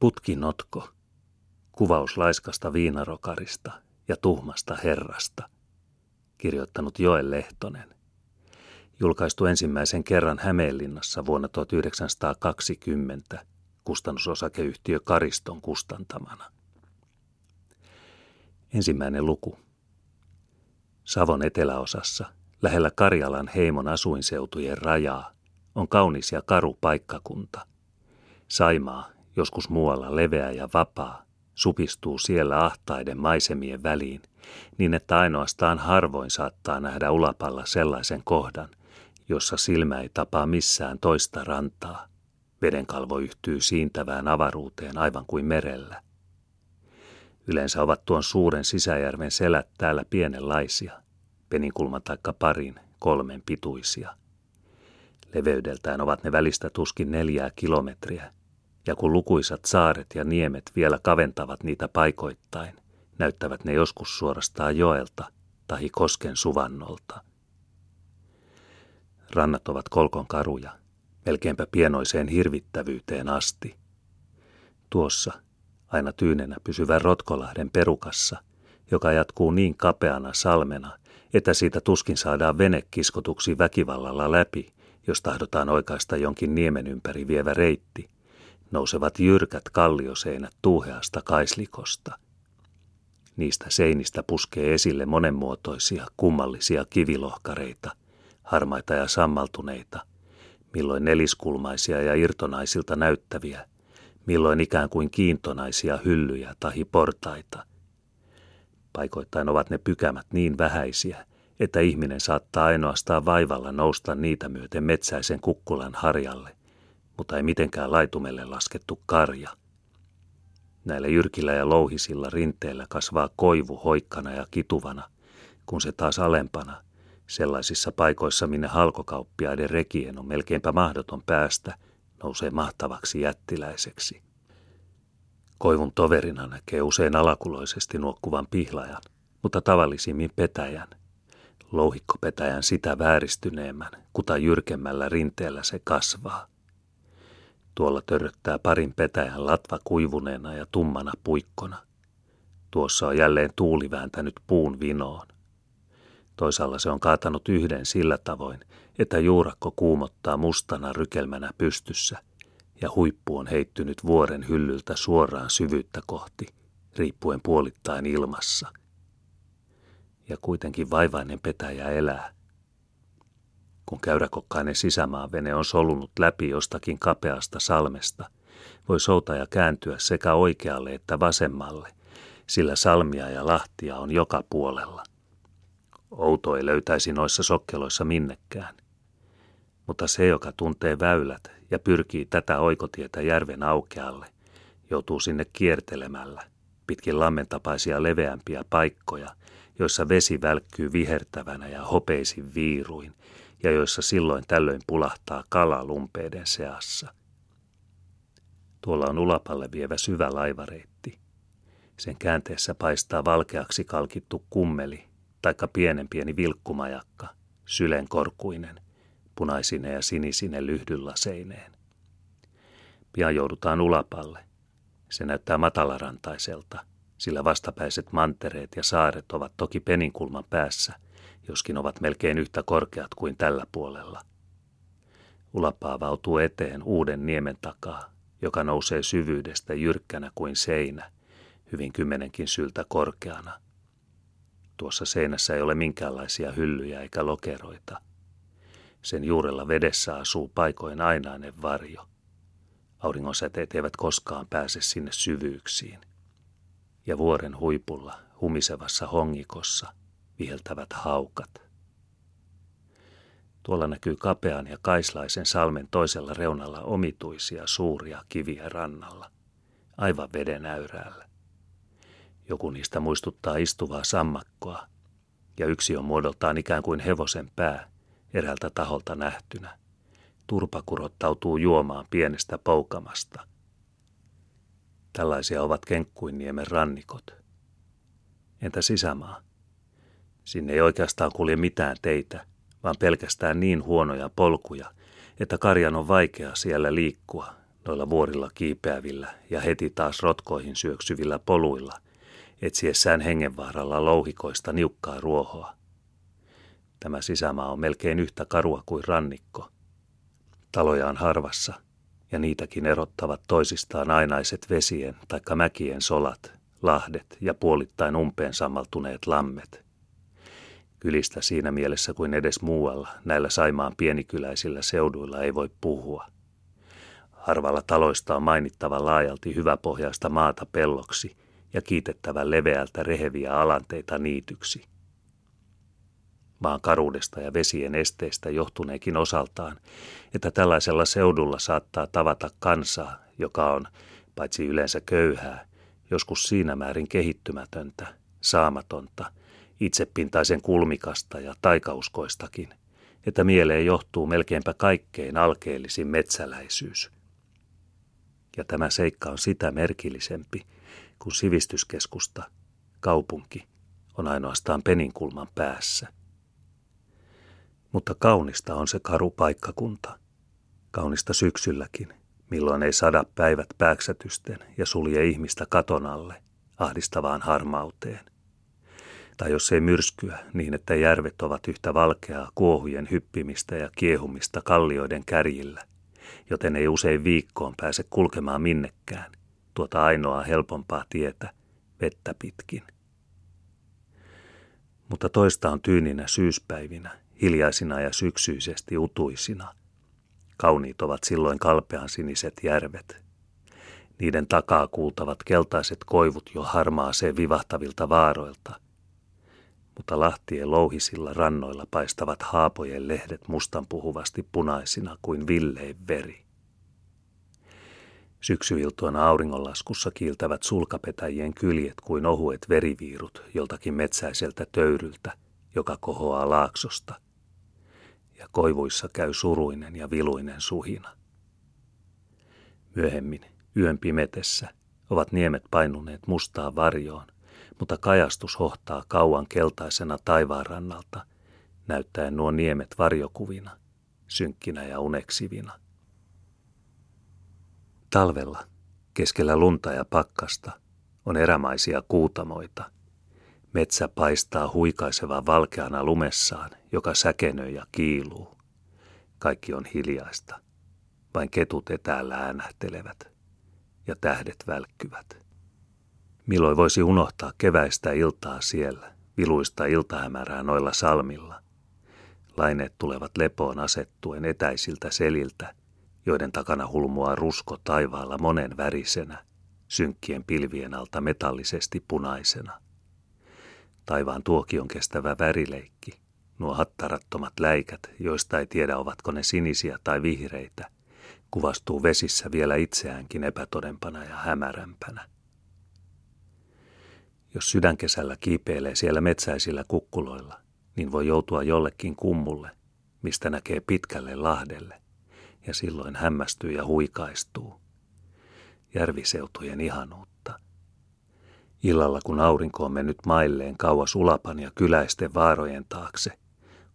Putkinotko. Kuvaus laiskasta viinarokarista ja tuhmasta herrasta. Kirjoittanut Joel Lehtonen. Julkaistu ensimmäisen kerran Hämeenlinnassa vuonna 1920 kustannusosakeyhtiö Kariston kustantamana. Ensimmäinen luku. Savon eteläosassa, lähellä Karjalan heimon asuinseutujen rajaa, on kaunis ja karu paikkakunta. Saimaa, joskus muualla leveä ja vapaa, supistuu siellä ahtaiden maisemien väliin, niin että ainoastaan harvoin saattaa nähdä ulapalla sellaisen kohdan, jossa silmä ei tapaa missään toista rantaa. Vedenkalvo yhtyy siintävään avaruuteen aivan kuin merellä. Yleensä ovat tuon suuren sisäjärven selät täällä pienenlaisia, peninkulman taikka parin, kolmen pituisia. Leveydeltään ovat ne välistä tuskin neljää kilometriä, ja kun lukuisat saaret ja niemet vielä kaventavat niitä paikoittain, näyttävät ne joskus suorastaan joelta tai kosken suvannolta. Rannat ovat kolkon karuja, melkeinpä pienoiseen hirvittävyyteen asti. Tuossa, aina tyynenä pysyvän Rotkolahden perukassa, joka jatkuu niin kapeana salmena, että siitä tuskin saadaan vene kiskotuksi väkivallalla läpi, jos tahdotaan oikaista jonkin niemen ympäri vievä reitti, nousevat jyrkät kallioseinät tuuheasta kaislikosta. Niistä seinistä puskee esille monenmuotoisia, kummallisia kivilohkareita, harmaita ja sammaltuneita, milloin neliskulmaisia ja irtonaisilta näyttäviä, milloin ikään kuin kiintonaisia hyllyjä tai portaita. Paikoittain ovat ne pykämät niin vähäisiä, että ihminen saattaa ainoastaan vaivalla nousta niitä myöten metsäisen kukkulan harjalle, mutta ei mitenkään laitumelle laskettu karja. Näillä jyrkillä ja louhisilla rinteillä kasvaa koivu hoikkana ja kituvana, kun se taas alempana, sellaisissa paikoissa, minne halkokauppiaiden rekien on melkeinpä mahdoton päästä, nousee mahtavaksi jättiläiseksi. Koivun toverina näkee usein alakuloisesti nuokkuvan pihlajan, mutta tavallisimmin petäjän. Louhikkopetäjän sitä vääristyneemmän, kuta jyrkemmällä rinteellä se kasvaa – Tuolla törröttää parin petäjän latva kuivuneena ja tummana puikkona. Tuossa on jälleen tuuli vääntänyt puun vinoon. Toisaalla se on kaatanut yhden sillä tavoin, että juurakko kuumottaa mustana rykelmänä pystyssä ja huippu on heittynyt vuoren hyllyltä suoraan syvyyttä kohti, riippuen puolittain ilmassa. Ja kuitenkin vaivainen petäjä elää, kun käyräkokkainen sisämaavene on solunut läpi jostakin kapeasta salmesta, voi soutaja kääntyä sekä oikealle että vasemmalle, sillä salmia ja lahtia on joka puolella. Outo ei löytäisi noissa sokkeloissa minnekään. Mutta se, joka tuntee väylät ja pyrkii tätä oikotietä järven aukealle, joutuu sinne kiertelemällä, pitkin lammentapaisia leveämpiä paikkoja, joissa vesi välkkyy vihertävänä ja hopeisin viiruin, ja joissa silloin tällöin pulahtaa kala lumpeiden seassa. Tuolla on ulapalle vievä syvä laivareitti. Sen käänteessä paistaa valkeaksi kalkittu kummeli, taikka pienen pieni vilkkumajakka, sylenkorkuinen, punaisine ja sinisine lyhdyllaseineen. Pian joudutaan ulapalle. Se näyttää matalarantaiselta, sillä vastapäiset mantereet ja saaret ovat toki peninkulman päässä – joskin ovat melkein yhtä korkeat kuin tällä puolella. Ulapaa avautuu eteen uuden niemen takaa, joka nousee syvyydestä jyrkkänä kuin seinä, hyvin kymmenenkin syltä korkeana. Tuossa seinässä ei ole minkäänlaisia hyllyjä eikä lokeroita. Sen juurella vedessä asuu paikoin ainainen varjo. Auringonsäteet eivät koskaan pääse sinne syvyyksiin. Ja vuoren huipulla, humisevassa hongikossa – viheltävät haukat. Tuolla näkyy kapean ja kaislaisen salmen toisella reunalla omituisia suuria kiviä rannalla, aivan veden äyräällä. Joku niistä muistuttaa istuvaa sammakkoa, ja yksi on muodoltaan ikään kuin hevosen pää, eräältä taholta nähtynä. Turpa kurottautuu juomaan pienestä poukamasta. Tällaisia ovat Kenkkuinniemen rannikot. Entä sisämaa? Sinne ei oikeastaan kulje mitään teitä, vaan pelkästään niin huonoja polkuja, että karjan on vaikea siellä liikkua, noilla vuorilla kiipeävillä ja heti taas rotkoihin syöksyvillä poluilla, etsiessään hengenvaaralla louhikoista niukkaa ruohoa. Tämä sisämaa on melkein yhtä karua kuin rannikko. Taloja on harvassa, ja niitäkin erottavat toisistaan ainaiset vesien taikka mäkien solat, lahdet ja puolittain umpeen sammaltuneet lammet. Kylistä siinä mielessä kuin edes muualla näillä Saimaan pienikyläisillä seuduilla ei voi puhua. Harvalla taloista on mainittava laajalti hyväpohjaista maata pelloksi ja kiitettävä leveältä reheviä alanteita niityksi – maan karuudesta ja vesien esteistä johtuneekin osaltaan, että tällaisella seudulla saattaa tavata kansaa, joka on, paitsi yleensä köyhää, joskus siinä määrin kehittymätöntä, saamatonta, itsepintaisen kulmikasta ja taikauskoistakin, että mieleen johtuu melkeinpä kaikkein alkeellisin metsäläisyys. Ja tämä seikka on sitä merkillisempi, kun sivistyskeskusta, kaupunki, on ainoastaan peninkulman päässä. Mutta kaunista on se karu paikkakunta. Kaunista syksylläkin, milloin ei sada päivät pääksätysten ja sulje ihmistä katon alle ahdistavaan harmauteen. Tai jos ei myrskyä niin, että järvet ovat yhtä valkeaa kuohujen hyppimistä ja kiehumista kallioiden kärjillä, joten ei usein viikkoon pääse kulkemaan minnekään, tuota ainoaa helpompaa tietä, vettä pitkin. Mutta toista on tyyninä syyspäivinä, hiljaisina ja syksyisesti utuisina. Kauniit ovat silloin kalpean siniset järvet. Niiden takaa kuultavat keltaiset koivut jo harmaaseen vivahtavilta vaaroilta. Mutta lahtien louhisilla rannoilla paistavat haapojen lehdet mustan puhuvasti punaisina kuin villein veri. Syksyiltuana auringonlaskussa kiiltävät sulkapetäjien kyljet kuin ohuet veriviirut joltakin metsäiseltä töyryltä, joka kohoaa laaksosta – ja koivuissa käy suruinen ja viluinen suhina. Myöhemmin, yön pimetessä, ovat niemet painuneet mustaa varjoon, mutta kajastus hohtaa kauan keltaisena taivaanrannalta, näyttäen nuo niemet varjokuvina, synkkinä ja uneksivina. Talvella, keskellä lunta ja pakkasta, on erämaisia kuutamoita – Metsä paistaa huikaisevan valkeana lumessaan, joka säkenöi ja kiiluu. Kaikki on hiljaista. Vain ketut etäällä äänähtelevät ja tähdet välkkyvät. Milloin voisi unohtaa keväistä iltaa siellä, viluista iltahämärää noilla salmilla. Laineet tulevat lepoon asettuen etäisiltä seliltä, joiden takana hulmua rusko taivaalla monen värisenä, synkkien pilvien alta metallisesti punaisena – Taivaan tuokion kestävä värileikki, nuo hattarattomat läikät, joista ei tiedä ovatko ne sinisiä tai vihreitä, kuvastuu vesissä vielä itseäänkin epätodempana ja hämärämpänä. Jos sydänkesällä kiipeilee siellä metsäisillä kukkuloilla, niin voi joutua jollekin kummulle, mistä näkee pitkälle lahdelle, ja silloin hämmästyy ja huikaistuu. Järviseutujen ihanuutta. Illalla, kun aurinko on mennyt mailleen kauas ulapan ja kyläisten vaarojen taakse,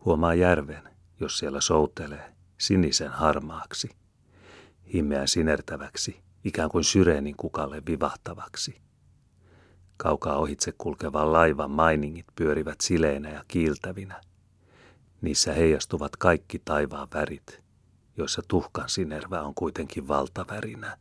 huomaa järven, jos siellä soutelee, sinisen harmaaksi, himmeän sinertäväksi, ikään kuin syreenin kukalle vivahtavaksi. Kaukaa ohitse kulkevan laivan mainingit pyörivät sileinä ja kiiltävinä. Niissä heijastuvat kaikki taivaan värit, joissa tuhkan sinervä on kuitenkin valtavärinä.